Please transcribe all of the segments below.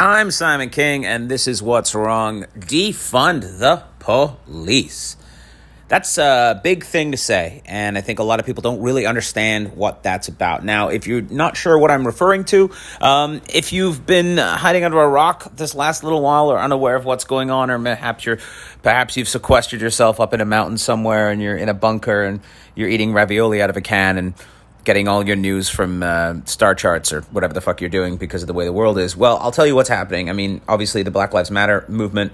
I'm Simon King, and this is What's Wrong Defund the Police. That's a big thing to say, and I think a lot of people don't really understand what that's about. Now, if you're not sure what I'm referring to, um, if you've been hiding under a rock this last little while or unaware of what's going on, or perhaps you're perhaps you've sequestered yourself up in a mountain somewhere and you're in a bunker and you're eating ravioli out of a can and getting all your news from uh, star charts or whatever the fuck you're doing because of the way the world is. Well, I'll tell you what's happening. I mean, obviously, the Black Lives Matter movement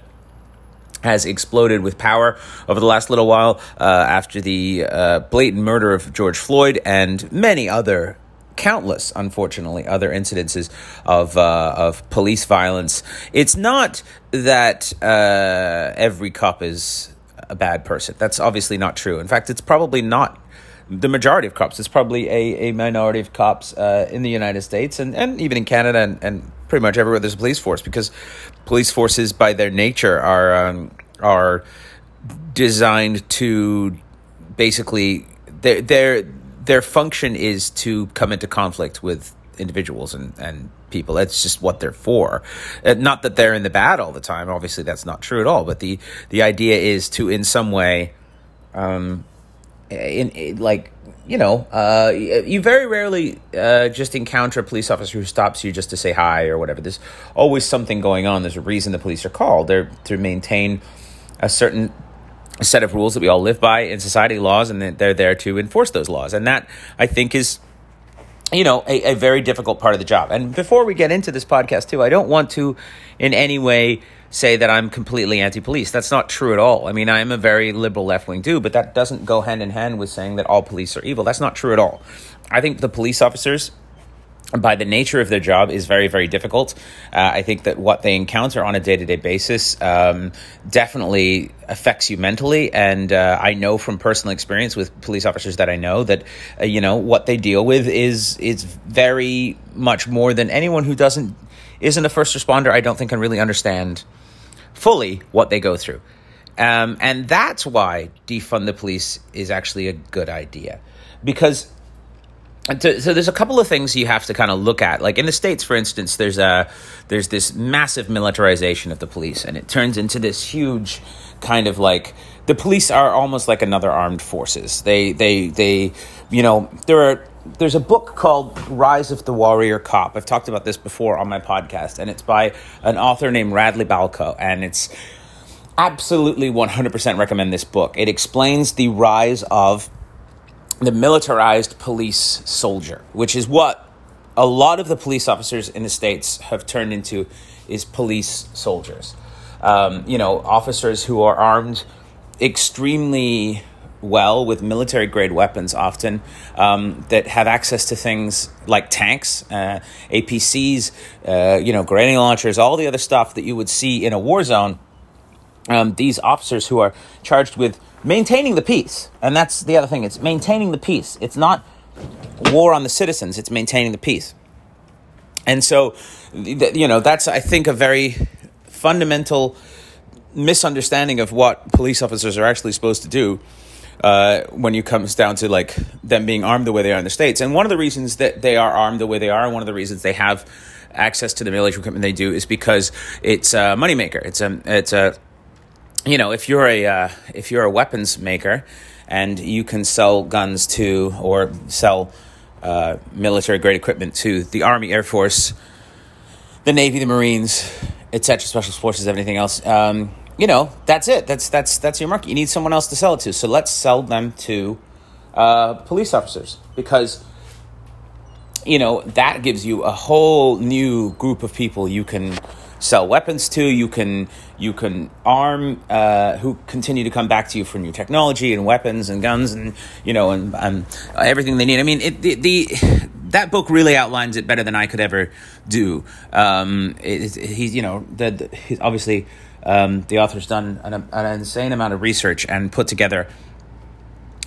has exploded with power over the last little while uh, after the uh, blatant murder of George Floyd and many other countless, unfortunately, other incidences of uh, of police violence. It's not that uh, every cop is a bad person. That's obviously not true. In fact, it's probably not the majority of cops. It's probably a, a minority of cops uh, in the United States and, and even in Canada and, and pretty much everywhere there's a police force because police forces by their nature are um, are designed to basically their their their function is to come into conflict with individuals and, and people. That's just what they're for. Uh, not that they're in the bad all the time. Obviously, that's not true at all. But the the idea is to, in some way, um, in, in like you know, uh, you very rarely uh, just encounter a police officer who stops you just to say hi or whatever. There's always something going on. There's a reason the police are called. They're to maintain a certain set of rules that we all live by in society laws, and they're there to enforce those laws. And that I think is you know, a, a very difficult part of the job. And before we get into this podcast, too, I don't want to in any way say that I'm completely anti police. That's not true at all. I mean, I'm a very liberal left wing dude, but that doesn't go hand in hand with saying that all police are evil. That's not true at all. I think the police officers by the nature of their job is very very difficult uh, i think that what they encounter on a day-to-day basis um, definitely affects you mentally and uh, i know from personal experience with police officers that i know that uh, you know what they deal with is is very much more than anyone who doesn't isn't a first responder i don't think can really understand fully what they go through um, and that's why defund the police is actually a good idea because to, so there's a couple of things you have to kind of look at. Like in the states, for instance, there's a there's this massive militarization of the police, and it turns into this huge kind of like the police are almost like another armed forces. They they they you know there are there's a book called Rise of the Warrior Cop. I've talked about this before on my podcast, and it's by an author named Radley Balko, and it's absolutely 100% recommend this book. It explains the rise of the militarized police soldier, which is what a lot of the police officers in the states have turned into is police soldiers. Um, you know, officers who are armed extremely well with military grade weapons, often um, that have access to things like tanks, uh, APCs, uh, you know, grenade launchers, all the other stuff that you would see in a war zone. Um, these officers who are charged with maintaining the peace. And that's the other thing. It's maintaining the peace. It's not war on the citizens, it's maintaining the peace. And so, you know, that's, I think, a very fundamental misunderstanding of what police officers are actually supposed to do uh, when you comes down to like them being armed the way they are in the states. And one of the reasons that they are armed the way they are, one of the reasons they have access to the military equipment they do, is because it's a moneymaker. It's a it's a you know, if you're a uh, if you're a weapons maker and you can sell guns to or sell uh, military grade equipment to the Army, Air Force, the Navy, the Marines, etc., Special Forces, everything else. Um, you know, that's it. That's that's that's your market. You need someone else to sell it to. So let's sell them to uh, police officers because you know that gives you a whole new group of people you can sell weapons to. You can you can arm uh, who continue to come back to you for new technology and weapons and guns and you know and, and everything they need. I mean, it, the, the that book really outlines it better than I could ever do. Um, it, it, he's you know the, the obviously um, the author's done an, an insane amount of research and put together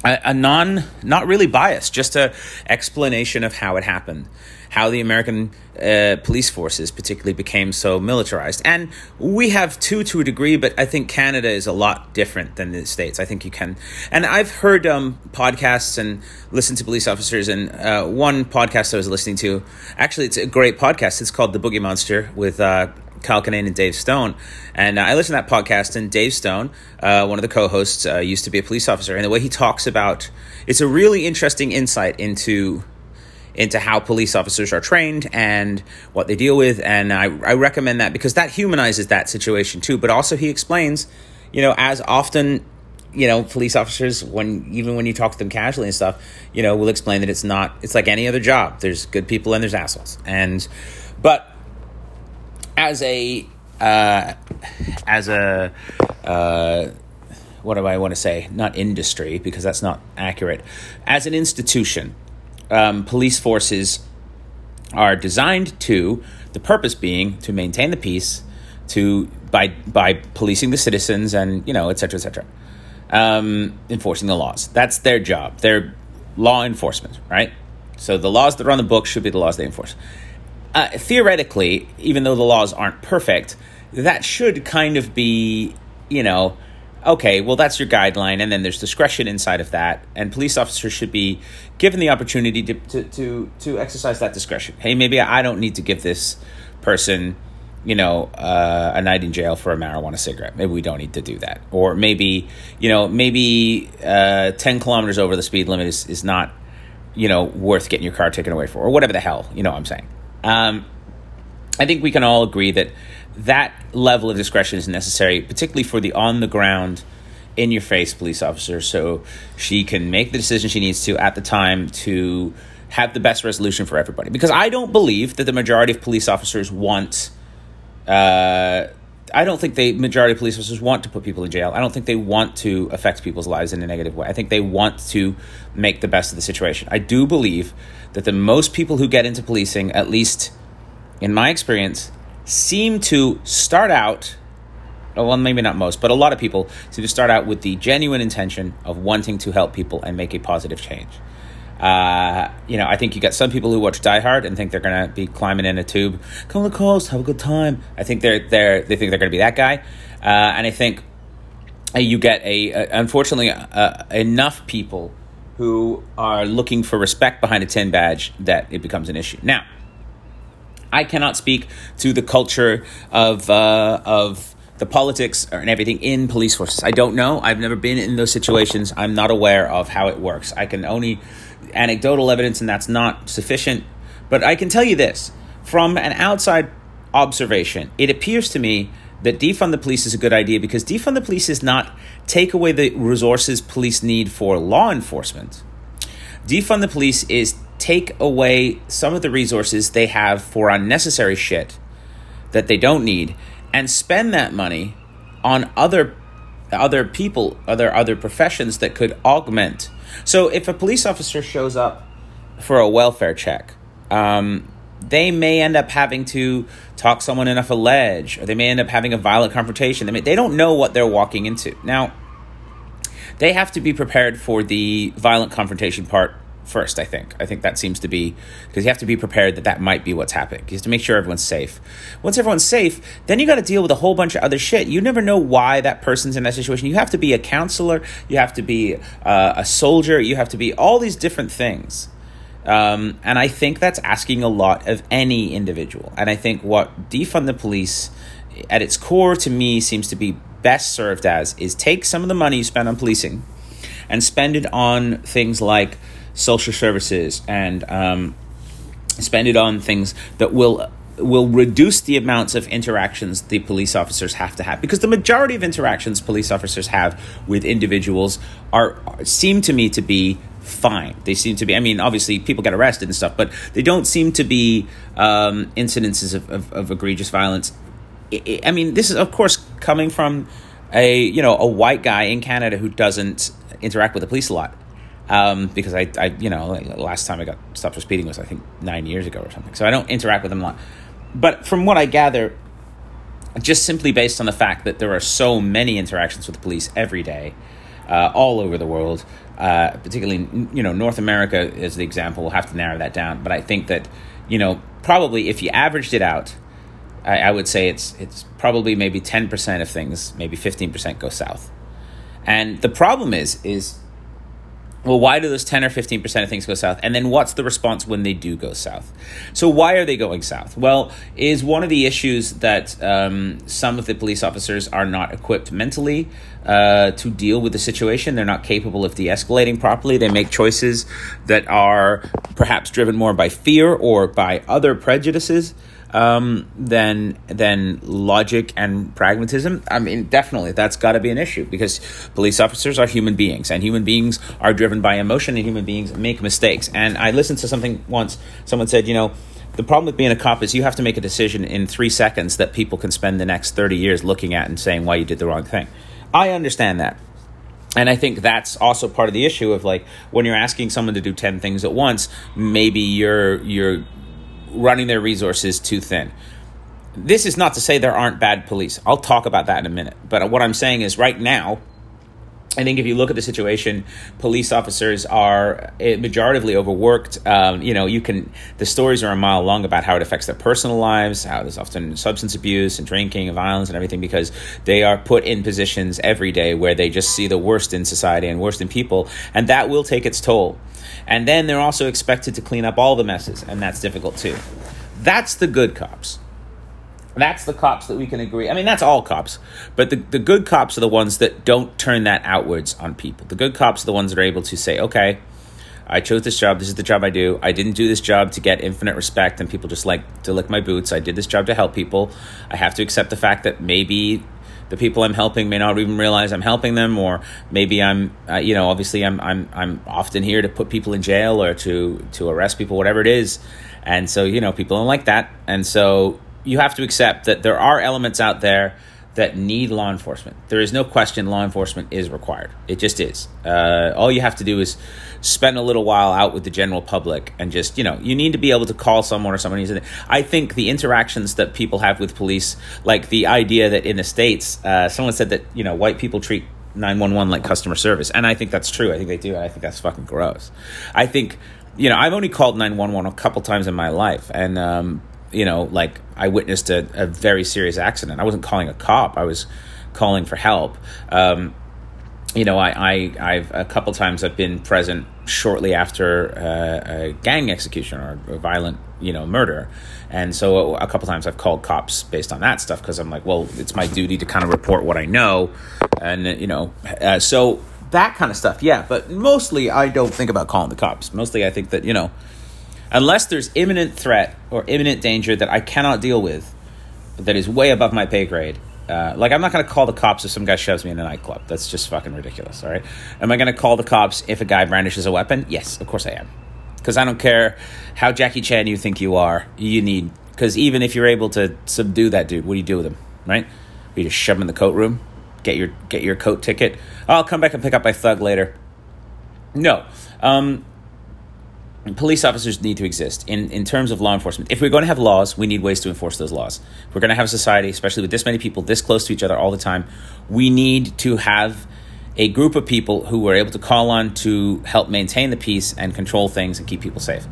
a, a, non not really biased just a explanation of how it happened how the american uh, police forces particularly became so militarized. And we have two to a degree but i think canada is a lot different than the states. I think you can and i've heard um, podcasts and listened to police officers and uh, one podcast i was listening to actually it's a great podcast. It's called the boogie monster with uh, Kyle Kinane and Dave Stone. And uh, I listened to that podcast, and Dave Stone, uh, one of the co hosts, uh, used to be a police officer. And the way he talks about it's a really interesting insight into into how police officers are trained and what they deal with. And I, I recommend that because that humanizes that situation too. But also, he explains, you know, as often you know, police officers, when even when you talk to them casually and stuff, you know, will explain that it's not. It's like any other job. There's good people and there's assholes. And but as a uh, as a uh, what do I want to say? Not industry because that's not accurate. As an institution, um, police forces are designed to the purpose being to maintain the peace, to by by policing the citizens and you know et cetera et cetera um, enforcing the laws. That's their job. They're law enforcement, right? So the laws that are on the books should be the laws they enforce. Uh, theoretically, even though the laws aren't perfect, that should kind of be, you know, okay, well, that's your guideline, and then there's discretion inside of that, and police officers should be given the opportunity to, to, to, to exercise that discretion. Hey, maybe I don't need to give this person you know, uh, a night in jail for a marijuana cigarette. Maybe we don't need to do that. Or maybe, you know, maybe uh, 10 kilometers over the speed limit is, is not, you know, worth getting your car taken away for, or whatever the hell, you know what I'm saying. Um, I think we can all agree that that level of discretion is necessary, particularly for the on the ground, in your face police officer, so she can make the decision she needs to at the time to have the best resolution for everybody. Because I don't believe that the majority of police officers want uh, I don't think the majority of police officers want to put people in jail. I don't think they want to affect people's lives in a negative way. I think they want to make the best of the situation. I do believe that the most people who get into policing, at least in my experience, seem to start out oh, well, maybe not most, but a lot of people seem to start out with the genuine intention of wanting to help people and make a positive change. Uh, you know, I think you got some people who watch Die Hard and think they're gonna be climbing in a tube, come to the coast, have a good time. I think they're they're they think they're gonna be that guy, uh, and I think you get a, a unfortunately uh, enough people who are looking for respect behind a tin badge that it becomes an issue. Now, I cannot speak to the culture of uh, of the politics and everything in police forces. I don't know. I've never been in those situations. I'm not aware of how it works. I can only anecdotal evidence, and that's not sufficient. But I can tell you this from an outside observation, it appears to me that defund the police is a good idea because defund the police is not take away the resources police need for law enforcement. Defund the police is take away some of the resources they have for unnecessary shit that they don't need and spend that money on other other people, other other professions that could augment so if a police officer shows up for a welfare check, um, they may end up having to talk someone off a ledge, or they may end up having a violent confrontation. They, may, they don't know what they're walking into. Now, they have to be prepared for the violent confrontation part first, I think. I think that seems to be because you have to be prepared that that might be what's happening. You have to make sure everyone's safe. Once everyone's safe, then you got to deal with a whole bunch of other shit. You never know why that person's in that situation. You have to be a counselor, you have to be uh, a soldier, you have to be all these different things. Um, and I think that's asking a lot of any individual. And I think what defund the police at its core to me seems to be best served as is take some of the money you spend on policing and spend it on things like social services and um, spend it on things that will will reduce the amounts of interactions the police officers have to have. Because the majority of interactions police officers have with individuals are seem to me to be fine. They seem to be i mean obviously people get arrested and stuff but they don't seem to be um, incidences of, of, of egregious violence. I, mean this is of course coming from a you know a white guy in canada who doesn't interact with the police a lot um, because I, I, you know, last time I got stopped for speeding was I think nine years ago or something. So I don't interact with them a lot. But from what I gather, just simply based on the fact that there are so many interactions with the police every day, uh, all over the world, uh, particularly you know North America is the example. We'll have to narrow that down. But I think that you know probably if you averaged it out, I, I would say it's it's probably maybe ten percent of things, maybe fifteen percent go south. And the problem is is well, why do those 10 or 15% of things go south? And then what's the response when they do go south? So, why are they going south? Well, is one of the issues that um, some of the police officers are not equipped mentally uh, to deal with the situation. They're not capable of de escalating properly. They make choices that are perhaps driven more by fear or by other prejudices um, than than logic and pragmatism. I mean, definitely that's got to be an issue because police officers are human beings, and human beings are driven by emotion, and human beings make mistakes. And I listened to something once. Someone said, you know. The problem with being a cop is you have to make a decision in three seconds that people can spend the next 30 years looking at and saying why you did the wrong thing. I understand that and I think that's also part of the issue of like when you're asking someone to do 10 things at once, maybe you're you're running their resources too thin. This is not to say there aren't bad police. I'll talk about that in a minute. But what I'm saying is right now, I think if you look at the situation, police officers are eh, majoritively overworked. Um, you know, you can the stories are a mile long about how it affects their personal lives, how there's often substance abuse and drinking and violence and everything because they are put in positions every day where they just see the worst in society and worst in people, and that will take its toll. And then they're also expected to clean up all the messes, and that's difficult too. That's the good cops. That's the cops that we can agree. I mean, that's all cops. But the, the good cops are the ones that don't turn that outwards on people. The good cops are the ones that are able to say, okay, I chose this job. This is the job I do. I didn't do this job to get infinite respect and people just like to lick my boots. I did this job to help people. I have to accept the fact that maybe the people I'm helping may not even realize I'm helping them, or maybe I'm, uh, you know, obviously I'm, I'm, I'm often here to put people in jail or to, to arrest people, whatever it is. And so, you know, people don't like that. And so you have to accept that there are elements out there that need law enforcement. There is no question law enforcement is required. It just is. Uh, all you have to do is spend a little while out with the general public and just, you know, you need to be able to call someone or someone. I think the interactions that people have with police, like the idea that in the States, uh, someone said that, you know, white people treat 911 like customer service. And I think that's true. I think they do. I think that's fucking gross. I think, you know, I've only called 911 a couple times in my life. And, um, you know, like I witnessed a, a, very serious accident. I wasn't calling a cop. I was calling for help. Um, you know, I, I, I've a couple times I've been present shortly after uh, a gang execution or a violent, you know, murder, and so a couple times I've called cops based on that stuff because I'm like, well, it's my duty to kind of report what I know, and you know, uh, so that kind of stuff, yeah. But mostly, I don't think about calling the cops. Mostly, I think that you know, unless there's imminent threat or imminent danger that I cannot deal with, that is way above my pay grade. Uh, like I'm not going to call the cops if some guy shoves me in a nightclub. That's just fucking ridiculous. All right. Am I going to call the cops if a guy brandishes a weapon? Yes, of course I am. Because I don't care how Jackie Chan you think you are. You need because even if you're able to subdue that dude, what do you do with him? Right? You just shove him in the coat room, get your get your coat ticket. I'll come back and pick up my thug later. No. Um, police officers need to exist in, in terms of law enforcement. If we're going to have laws, we need ways to enforce those laws. If we're going to have a society, especially with this many people this close to each other all the time, we need to have a group of people who we're able to call on to help maintain the peace and control things and keep people safe.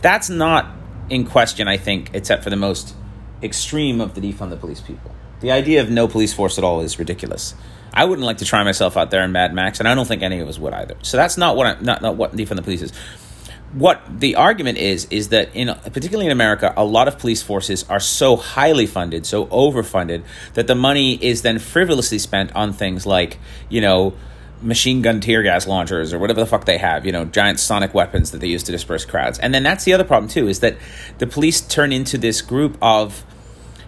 That's not in question, I think, except for the most extreme of the defund the police people. The idea of no police force at all is ridiculous. I wouldn't like to try myself out there in Mad Max, and I don't think any of us would either. So that's not what I'm not, not what defund the police is what the argument is is that in particularly in America, a lot of police forces are so highly funded, so overfunded that the money is then frivolously spent on things like you know machine gun tear gas launchers or whatever the fuck they have, you know, giant sonic weapons that they use to disperse crowds. And then that's the other problem too is that the police turn into this group of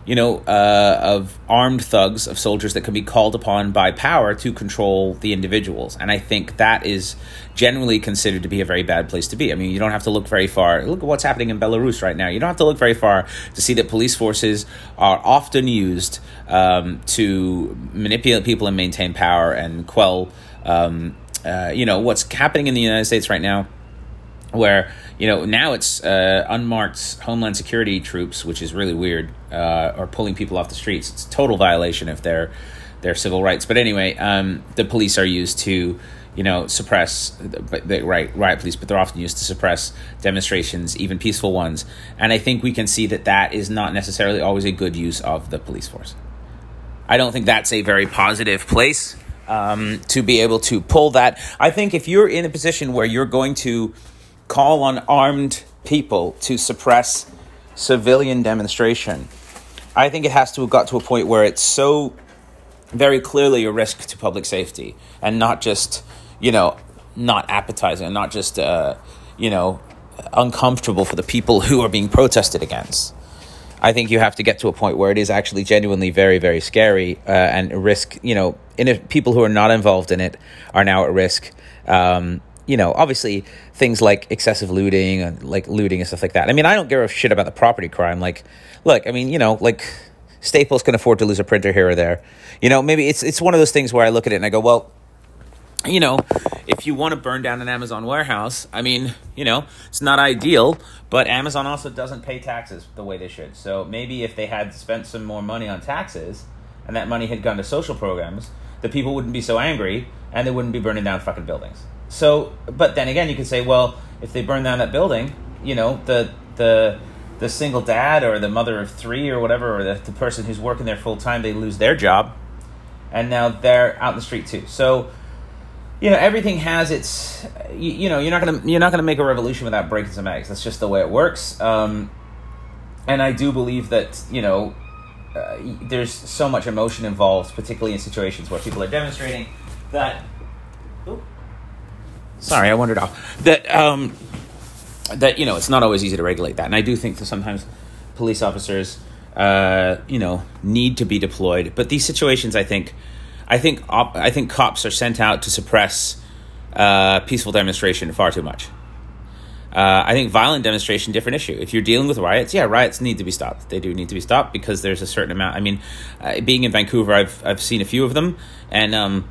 you know, uh, of armed thugs, of soldiers that can be called upon by power to control the individuals. And I think that is generally considered to be a very bad place to be. I mean, you don't have to look very far. Look at what's happening in Belarus right now. You don't have to look very far to see that police forces are often used um, to manipulate people and maintain power and quell, um, uh, you know, what's happening in the United States right now where you know now it's uh, unmarked Homeland Security troops, which is really weird, uh, are pulling people off the streets. It's a total violation of their their civil rights. But anyway, um, the police are used to you know suppress right riot police, but they're often used to suppress demonstrations, even peaceful ones. And I think we can see that that is not necessarily always a good use of the police force. I don't think that's a very positive place um, to be able to pull that. I think if you're in a position where you're going to call on armed people to suppress civilian demonstration, I think it has to have got to a point where it's so very clearly a risk to public safety and not just, you know, not appetizing and not just, uh, you know, uncomfortable for the people who are being protested against. I think you have to get to a point where it is actually genuinely very, very scary uh, and risk. You know, in people who are not involved in it are now at risk. Um, you know, obviously things like excessive looting and like looting and stuff like that. I mean, I don't give a shit about the property crime. Like, look, I mean, you know, like Staples can afford to lose a printer here or there. You know, maybe it's it's one of those things where I look at it and I go, well, you know, if you want to burn down an Amazon warehouse, I mean, you know, it's not ideal, but Amazon also doesn't pay taxes the way they should. So maybe if they had spent some more money on taxes and that money had gone to social programs, the people wouldn't be so angry and they wouldn't be burning down fucking buildings. So, but then again, you could say, well, if they burn down that building, you know, the the the single dad or the mother of three or whatever, or the, the person who's working there full time, they lose their job, and now they're out in the street too. So you know everything has its you, you, know you're not gonna you're not gonna make a revolution without breaking some eggs. That's just the way it works. Um, and i do believe that you know uh, there's so much emotion involved particularly in situations where people are demonstrating that sorry i wandered off that um, that you know it's not always easy to regulate that and i do think that sometimes police officers uh, you know need to be deployed but these situations i think I think op- I think cops are sent out to suppress uh, peaceful demonstration far too much. Uh, I think violent demonstration different issue. If you're dealing with riots, yeah, riots need to be stopped. They do need to be stopped because there's a certain amount. I mean, uh, being in Vancouver, I've I've seen a few of them, and um,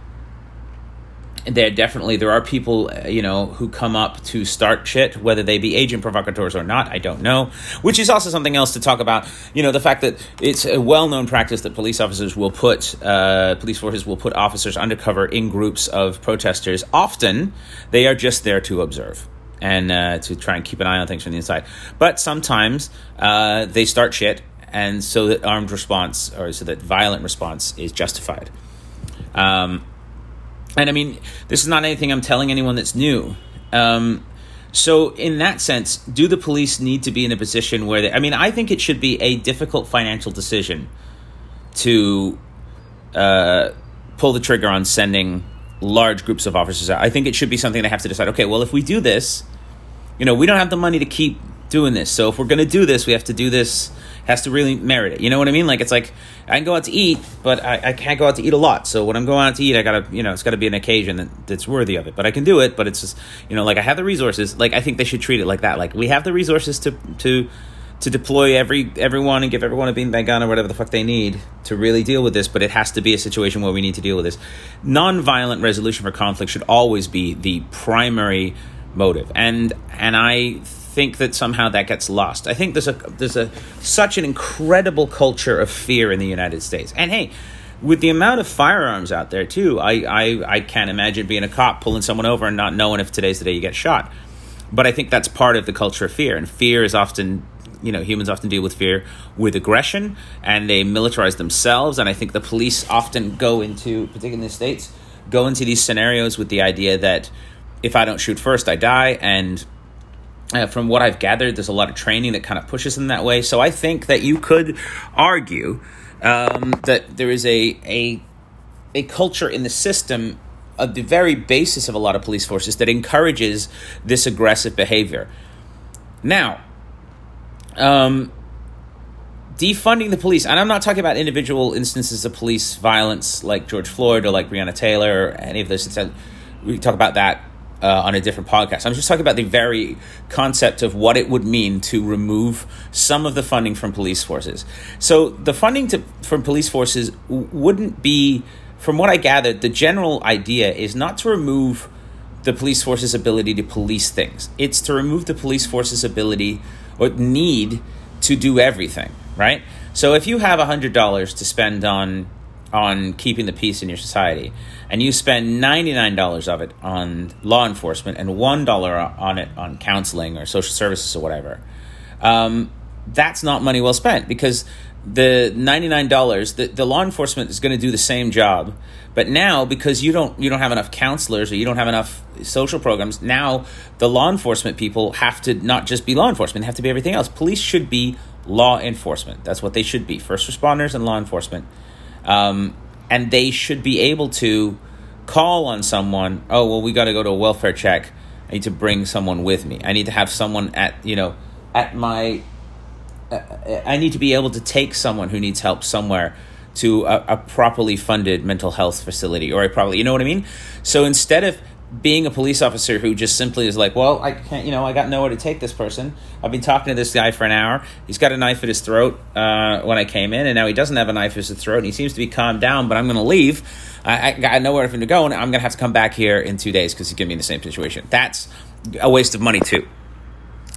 there definitely there are people uh, you know who come up to start shit whether they be agent provocateurs or not i don't know. Which is also something else to talk about you know the fact that it's a well-known practice that police officers will put uh, police forces will put officers undercover in groups of protesters. Often they are just there to observe and uh, to try and keep an eye on things from the inside. But sometimes uh, they start shit and so that armed response or so that violent response is justified. Um, and I mean, this is not anything I'm telling anyone that's new. Um, so, in that sense, do the police need to be in a position where they, I mean, I think it should be a difficult financial decision to uh, pull the trigger on sending large groups of officers out. I think it should be something they have to decide okay, well, if we do this, you know, we don't have the money to keep doing this. So, if we're going to do this, we have to do this has to really merit it. You know what I mean? Like it's like I can go out to eat, but I, I can't go out to eat a lot. So when I'm going out to eat, I gotta you know it's got to be an occasion that, that's worthy of it. But I can do it. But it's just you know like I have the resources. Like I think they should treat it like that. Like we have the resources to to to deploy every everyone and give everyone a beanbag gun or whatever the fuck they need to really deal with this, but it has to be a situation where we need to deal with this. Non-violent resolution for conflict should always be the primary motive, and and I think that somehow that gets lost. I think there's a there's a such an incredible culture of fear in the United States. And hey, with the amount of firearms out there too, I, I, I can't imagine being a cop pulling someone over and not knowing if today's the day you get shot. But I think that's part of the culture of fear, and fear is often you know humans often deal with fear with aggression and they militarize themselves and i think the police often go into particularly in the states go into these scenarios with the idea that if i don't shoot first i die and uh, from what I've gathered, there's a lot of training that kind of pushes them that way. So I think that you could argue um, that there is a, a a culture in the system of the very basis of a lot of police forces that encourages this aggressive behavior. Now, um, defunding the police, and I'm not talking about individual instances of police violence like George Floyd or like Breonna Taylor or any of this. We talk about that uh, on a different podcast. I'm just talking about the very concept of what it would mean to remove some of the funding from police forces. So the funding to, from police forces wouldn't be, from what I gathered, the general idea is not to remove the police force's ability to police things. It's to remove the police force's ability or need to do everything, right? So if you have $100 to spend on on keeping the peace in your society, and you spend $99 of it on law enforcement and $1 on it on counseling or social services or whatever, um, that's not money well spent because the $99 the, the law enforcement is going to do the same job. But now because you don't you don't have enough counselors or you don't have enough social programs now the law enforcement people have to not just be law enforcement they have to be everything else. Police should be law enforcement. That's what they should be. First responders and law enforcement um, and they should be able to call on someone oh well we got to go to a welfare check i need to bring someone with me i need to have someone at you know at my I need to be able to take someone who needs help somewhere to a, a, properly funded mental health facility or a probably you know what I mean. So instead of being a police officer who just simply is like, well, I can't, you know, I got nowhere to take this person. I've been talking to this guy for an hour. He's got a knife at his throat uh, when I came in, and now he doesn't have a knife at his throat, and he seems to be calmed down. But I'm going to leave. I, I got nowhere for him to go, and I'm going to have to come back here in two days because he's going to be in the same situation. That's a waste of money too.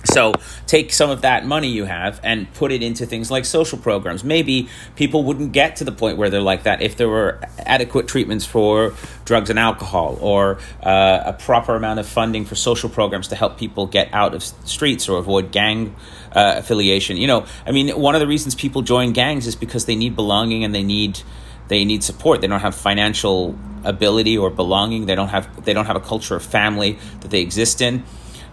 So take some of that money you have and put it into things like social programs. Maybe people wouldn't get to the point where they're like that if there were adequate treatments for drugs and alcohol or uh, a proper amount of funding for social programs to help people get out of streets or avoid gang uh, affiliation. You know, I mean, one of the reasons people join gangs is because they need belonging and they need they need support. They don't have financial ability or belonging. They don't have they don't have a culture of family that they exist in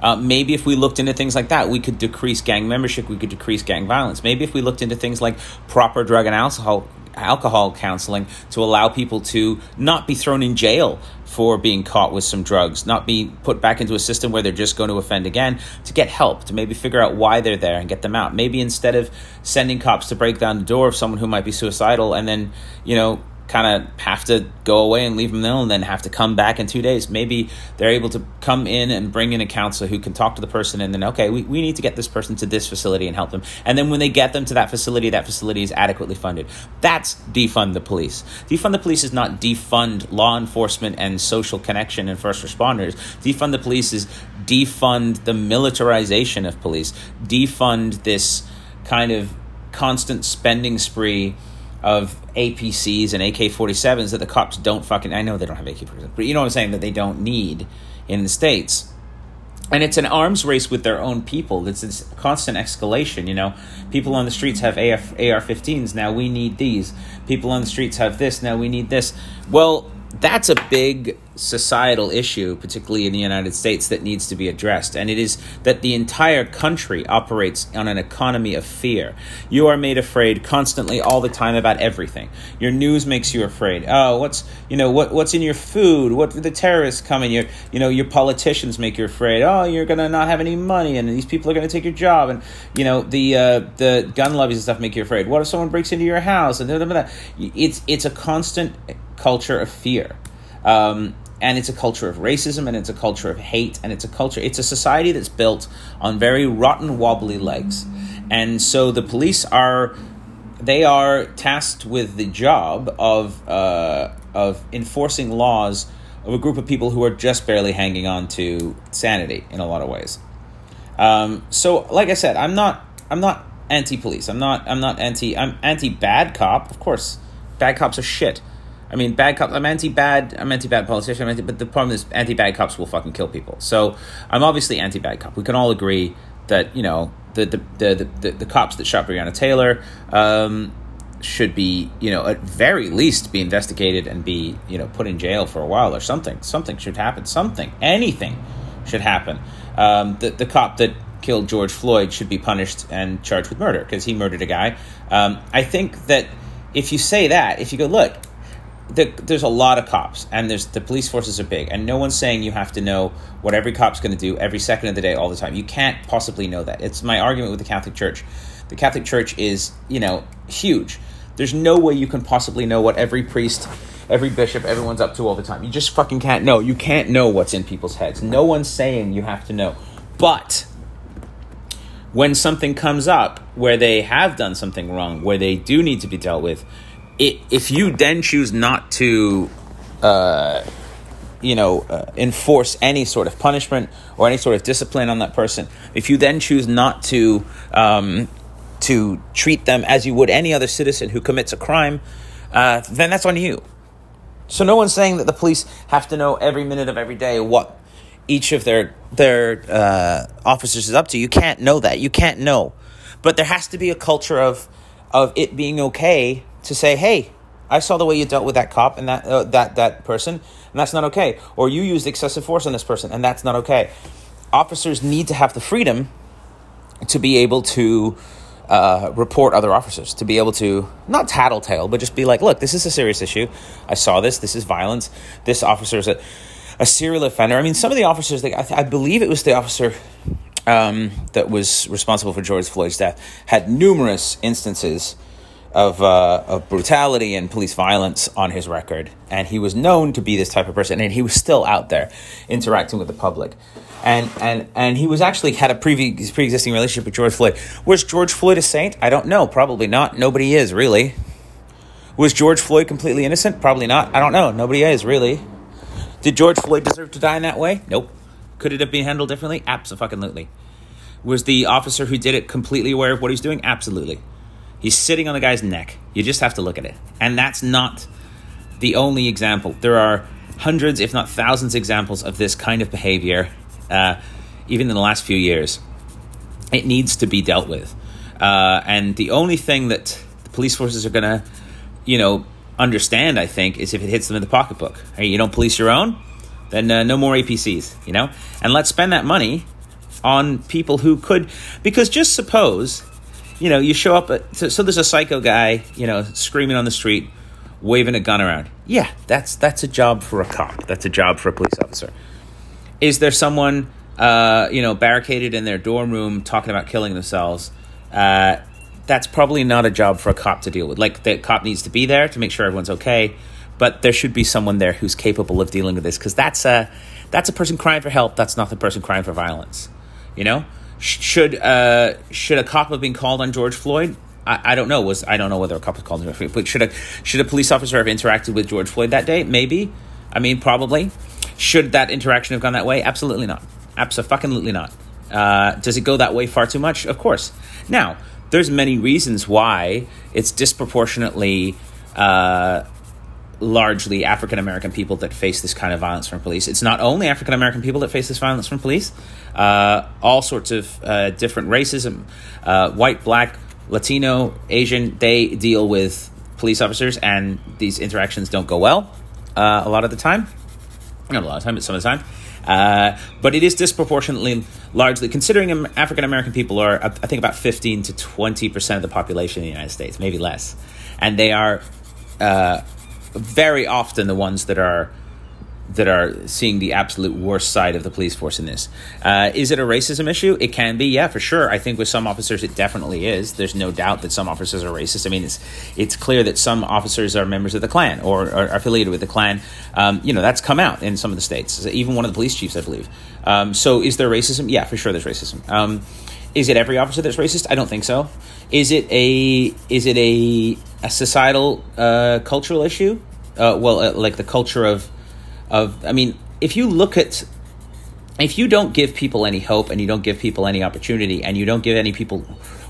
uh, maybe if we looked into things like that, we could decrease gang membership, we could decrease gang violence. Maybe if we looked into things like proper drug and alcohol alcohol counseling to allow people to not be thrown in jail for being caught with some drugs, not be put back into a system where they're just going to offend again, to get help, to maybe figure out why they're there and get them out. Maybe instead of sending cops to break down the door of someone who might be suicidal and then, you know, kind of have to go away and leave them there and then have to come back in two days. Maybe they're able to come in and bring in a counselor who can talk to the person and then, okay, we, we need to get this person to this facility and help them. And then when they get them to that facility, that facility is adequately funded. That's defund the police. Defund the police is not defund law enforcement and social connection and first responders. Defund the police is defund the militarization of police, defund this kind of constant spending spree of APCs and AK 47s that the cops don't fucking. I know they don't have AK 47s, but you know what I'm saying? That they don't need in the States. And it's an arms race with their own people. It's this constant escalation, you know. People on the streets have AF, AR 15s, now we need these. People on the streets have this, now we need this. Well, that's a big societal issue, particularly in the United States, that needs to be addressed. And it is that the entire country operates on an economy of fear. You are made afraid constantly, all the time, about everything. Your news makes you afraid. Oh, what's you know what what's in your food? What the terrorists coming? Your you know your politicians make you afraid. Oh, you're gonna not have any money, and these people are gonna take your job, and you know the uh, the gun lobbies and stuff make you afraid. What if someone breaks into your house? And blah, blah, blah. it's it's a constant culture of fear. Um, and it's a culture of racism and it's a culture of hate and it's a culture it's a society that's built on very rotten wobbly legs. And so the police are they are tasked with the job of uh, of enforcing laws of a group of people who are just barely hanging on to sanity in a lot of ways. Um, so like i said i'm not i'm not anti-police. I'm not i'm not anti i'm anti-bad cop. Of course bad cops are shit I mean, bad cops. I'm anti-bad. I'm anti-bad politician. Anti, but the problem is, anti-bad cops will fucking kill people. So I'm obviously anti-bad cop. We can all agree that you know the the the the, the cops that shot Breonna Taylor um, should be you know at very least be investigated and be you know put in jail for a while or something. Something should happen. Something. Anything should happen. Um, the the cop that killed George Floyd should be punished and charged with murder because he murdered a guy. Um, I think that if you say that, if you go look the, there's a lot of cops and there's the police forces are big and no one's saying you have to know what every cop's going to do every second of the day all the time. You can't possibly know that. It's my argument with the catholic church. The catholic church is you know huge. There's no way you can possibly know what every priest every bishop everyone's up to all the time. You just fucking can't know. You can't know what's in people's heads. No one's saying you have to know. But when something comes up where they have done something wrong where they do need to be dealt with it, if you then choose not to, uh, you know, uh, enforce any sort of punishment or any sort of discipline on that person, if you then choose not to um, to treat them as you would any other citizen who commits a crime, uh, then that's on you. So no one's saying that the police have to know every minute of every day what each of their their uh, officers is up to. You can't know that. You can't know, but there has to be a culture of of it being okay to say, "Hey, I saw the way you dealt with that cop and that uh, that that person, and that's not okay." Or you used excessive force on this person, and that's not okay. Officers need to have the freedom to be able to uh, report other officers, to be able to not tattletale, but just be like, "Look, this is a serious issue. I saw this. This is violence. This officer is a." A serial offender. I mean, some of the officers, I, th- I believe it was the officer um, that was responsible for George Floyd's death, had numerous instances of, uh, of brutality and police violence on his record. And he was known to be this type of person, and he was still out there interacting with the public. And, and, and he was actually had a pre pre-existing relationship with George Floyd. Was George Floyd a saint? I don't know. Probably not. Nobody is, really. Was George Floyd completely innocent? Probably not. I don't know. Nobody is, really. Did George Floyd deserve to die in that way? Nope. Could it have been handled differently? Absolutely. Was the officer who did it completely aware of what he's doing? Absolutely. He's sitting on the guy's neck. You just have to look at it. And that's not the only example. There are hundreds, if not thousands, examples of this kind of behavior, uh, even in the last few years. It needs to be dealt with. Uh, and the only thing that the police forces are going to, you know, understand, I think, is if it hits them in the pocketbook. Hey, you don't police your own, then uh, no more APCs, you know? And let's spend that money on people who could, because just suppose you know, you show up at, so, so, there's a psycho guy, you know, screaming on the street, waving a gun around. Yeah, that's that's a job for a cop. That's a job for a police officer. Is there someone, uh, you know, barricaded in their dorm room talking about killing themselves? Uh, that's probably not a job for a cop to deal with. Like the cop needs to be there to make sure everyone's okay, but there should be someone there who's capable of dealing with this because that's a that's a person crying for help. That's not the person crying for violence. You know, should uh, should a cop have been called on George Floyd? I, I don't know. Was I don't know whether a cop was called on George Floyd, but should a should a police officer have interacted with George Floyd that day? Maybe. I mean, probably. Should that interaction have gone that way? Absolutely not. Absolutely not. Uh, does it go that way far too much? Of course. Now, there's many reasons why it's disproportionately uh, largely African American people that face this kind of violence from police. It's not only African American people that face this violence from police, uh, all sorts of uh, different racism, uh, white, black, Latino, Asian, they deal with police officers, and these interactions don't go well uh, a lot of the time. Not a lot of time, but some of the time. Uh, but it is disproportionately largely considering African American people are, I think, about 15 to 20 percent of the population in the United States, maybe less. And they are uh, very often the ones that are that are seeing the absolute worst side of the police force in this. Uh, is it a racism issue? It can be, yeah, for sure. I think with some officers, it definitely is. There's no doubt that some officers are racist. I mean, it's it's clear that some officers are members of the Klan or are affiliated with the Klan. Um, you know, that's come out in some of the states. Even one of the police chiefs, I believe. Um, so, is there racism? Yeah, for sure. There's racism. Um, is it every officer that's racist? I don't think so. Is it a is it a, a societal uh, cultural issue? uh, well, uh, like the culture of, of. I mean, if you look at, if you don't give people any hope and you don't give people any opportunity and you don't give any people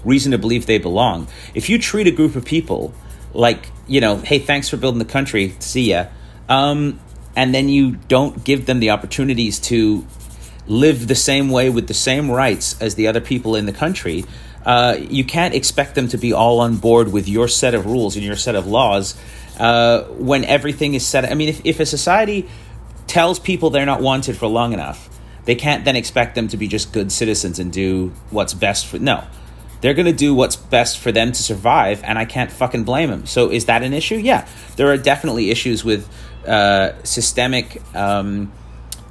reason to believe they belong, if you treat a group of people like you know, hey, thanks for building the country, see ya, um, and then you don't give them the opportunities to live the same way with the same rights as the other people in the country. Uh, you can't expect them to be all on board with your set of rules and your set of laws uh, when everything is set. I mean, if, if a society tells people they're not wanted for long enough, they can't then expect them to be just good citizens and do what's best for. No. They're going to do what's best for them to survive, and I can't fucking blame them. So, is that an issue? Yeah. There are definitely issues with uh, systemic, um,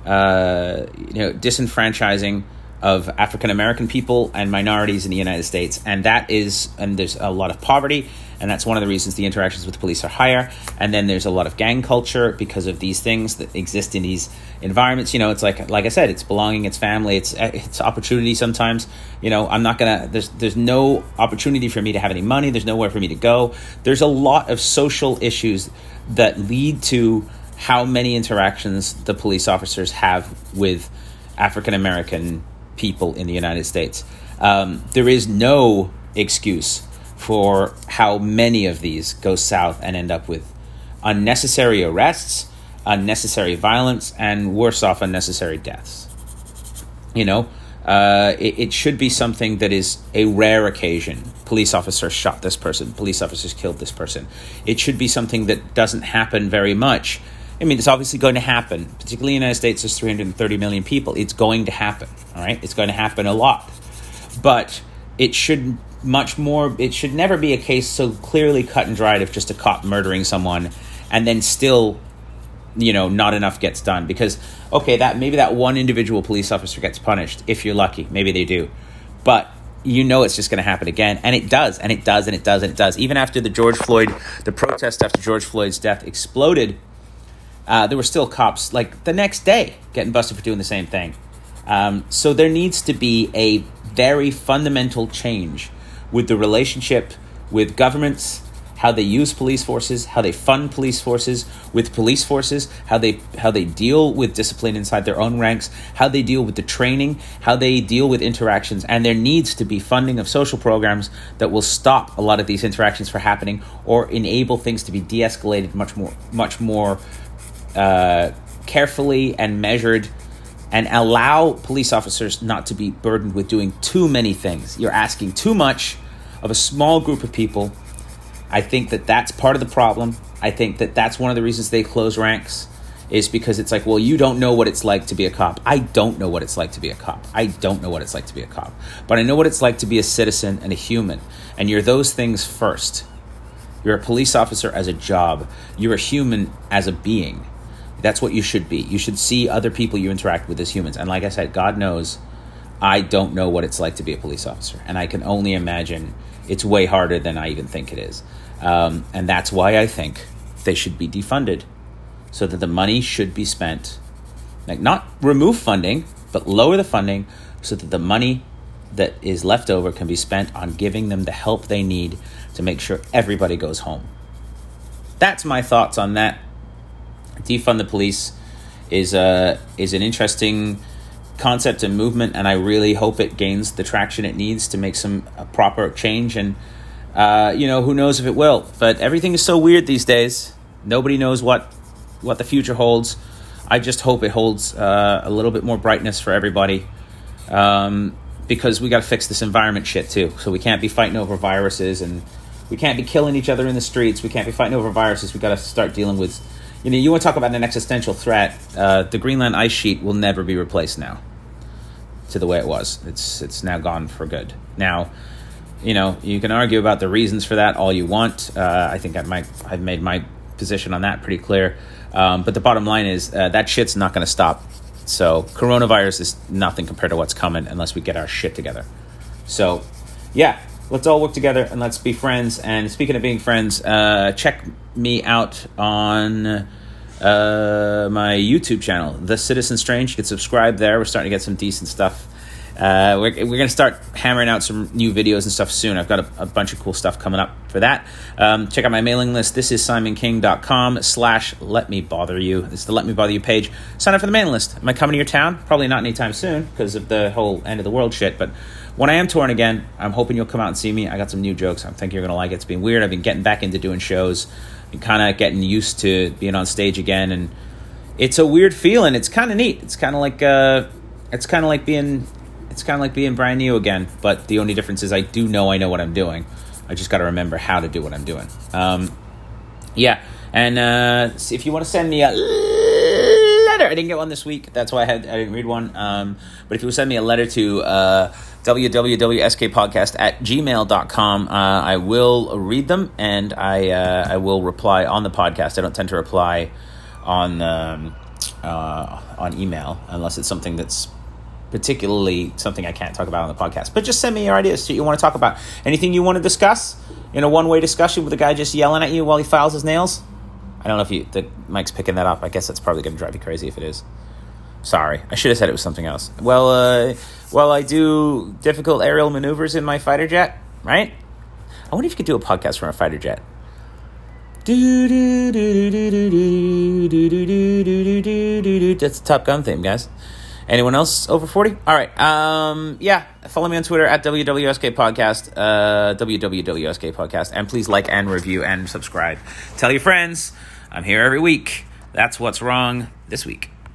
uh, you know, disenfranchising of African American people and minorities in the United States. And that is, and there's a lot of poverty, and that's one of the reasons the interactions with the police are higher. And then there's a lot of gang culture because of these things that exist in these environments. You know, it's like, like I said, it's belonging, it's family, it's it's opportunity. Sometimes, you know, I'm not gonna. There's there's no opportunity for me to have any money. There's nowhere for me to go. There's a lot of social issues that lead to how many interactions the police officers have with African American people in the United States. Um, there is no excuse for how many of these go south and end up with unnecessary arrests, unnecessary violence, and worse off, unnecessary deaths. You know, Uh, it, it, should be something that is a rare occasion. Police officers shot this person. Police officers killed this person. It should be something that doesn't happen very much. I mean, it's obviously going to happen. Particularly in the United States, there's 330 million people. It's going to happen. All right, it's going to happen a lot, but it should much more. It should never be a case so clearly cut and dried of just a cop murdering someone, and then still you know not enough gets done because okay that maybe that one individual police officer gets punished if you're lucky maybe they do but you know it's just going to happen again and it does and it does and it does and it does even after the george floyd the protest after george floyd's death exploded uh, there were still cops like the next day getting busted for doing the same thing. Um, so there needs to be a very fundamental change with the relationship with governments how they use police forces, how they fund police forces with police forces, how they how they deal with discipline inside their own ranks, how they deal with the training, how they deal with interactions, and there needs to be funding of social programs that will stop a lot of these interactions from happening or enable things to be de-escalated much more much more uh, carefully and measured and allow police officers not to be burdened with doing too many things. You're asking too much of a small group of people I think that that's part of the problem. I think that that's one of the reasons they close ranks is because it's like, well, you don't know what it's like to be a cop. I don't know what it's like to be a cop. I don't know what it's like to be a cop. But I know what it's like to be a citizen and a human. And you're those things first. You're a police officer as a job, you're a human as a being. That's what you should be. You should see other people you interact with as humans. And like I said, God knows I don't know what it's like to be a police officer. And I can only imagine it's way harder than I even think it is. Um, and that's why I think they should be defunded so that the money should be spent, like not remove funding, but lower the funding so that the money that is left over can be spent on giving them the help they need to make sure everybody goes home. That's my thoughts on that. Defund the police is a uh, is an interesting concept and movement, and I really hope it gains the traction it needs to make some proper change and uh, you know, who knows if it will? But everything is so weird these days. Nobody knows what what the future holds. I just hope it holds uh, a little bit more brightness for everybody, um, because we got to fix this environment shit too. So we can't be fighting over viruses, and we can't be killing each other in the streets. We can't be fighting over viruses. We got to start dealing with, you know, you want to talk about an existential threat. Uh, the Greenland ice sheet will never be replaced now. To the way it was, it's it's now gone for good. Now you know, you can argue about the reasons for that all you want. Uh, I think I might, I've made my position on that pretty clear. Um, but the bottom line is uh, that shit's not going to stop. So coronavirus is nothing compared to what's coming unless we get our shit together. So, yeah, let's all work together and let's be friends. And speaking of being friends, uh, check me out on uh, my YouTube channel, The Citizen Strange. You can subscribe there. We're starting to get some decent stuff uh, we're, we're going to start hammering out some new videos and stuff soon. I've got a, a bunch of cool stuff coming up for that. Um, check out my mailing list. This is simonking.com slash let me bother you. This is the let me bother you page. Sign up for the mailing list. Am I coming to your town? Probably not anytime soon because of the whole end of the world shit. But when I am touring again, I'm hoping you'll come out and see me. I got some new jokes. I think you're going to like it. It's been weird. I've been getting back into doing shows. Been kind of getting used to being on stage again. And it's a weird feeling. It's kind of neat. It's kind of like, uh, it's kind of like being it's kind of like being brand new again, but the only difference is I do know I know what I'm doing. I just got to remember how to do what I'm doing. Um, yeah, and uh, if you want to send me a letter, I didn't get one this week. That's why I had I didn't read one. Um, but if you send me a letter to uh, www.skpodcast at gmail.com, uh, I will read them and I uh, I will reply on the podcast. I don't tend to reply on um, uh, on email unless it's something that's particularly something I can't talk about on the podcast. But just send me your ideas that you want to talk about. Anything you want to discuss in a one way discussion with a guy just yelling at you while he files his nails? I don't know if you the mic's picking that up. I guess that's probably going to drive you crazy if it is. Sorry, I should have said it was something else. Well, uh, I do difficult aerial maneuvers in my fighter jet, right? I wonder if you could do a podcast from a fighter jet. That's the Top Gun theme, guys. Anyone else over 40? All right. Um, yeah. Follow me on Twitter at WWSK Podcast, uh, WWWSK Podcast. And please like and review and subscribe. Tell your friends. I'm here every week. That's what's wrong this week.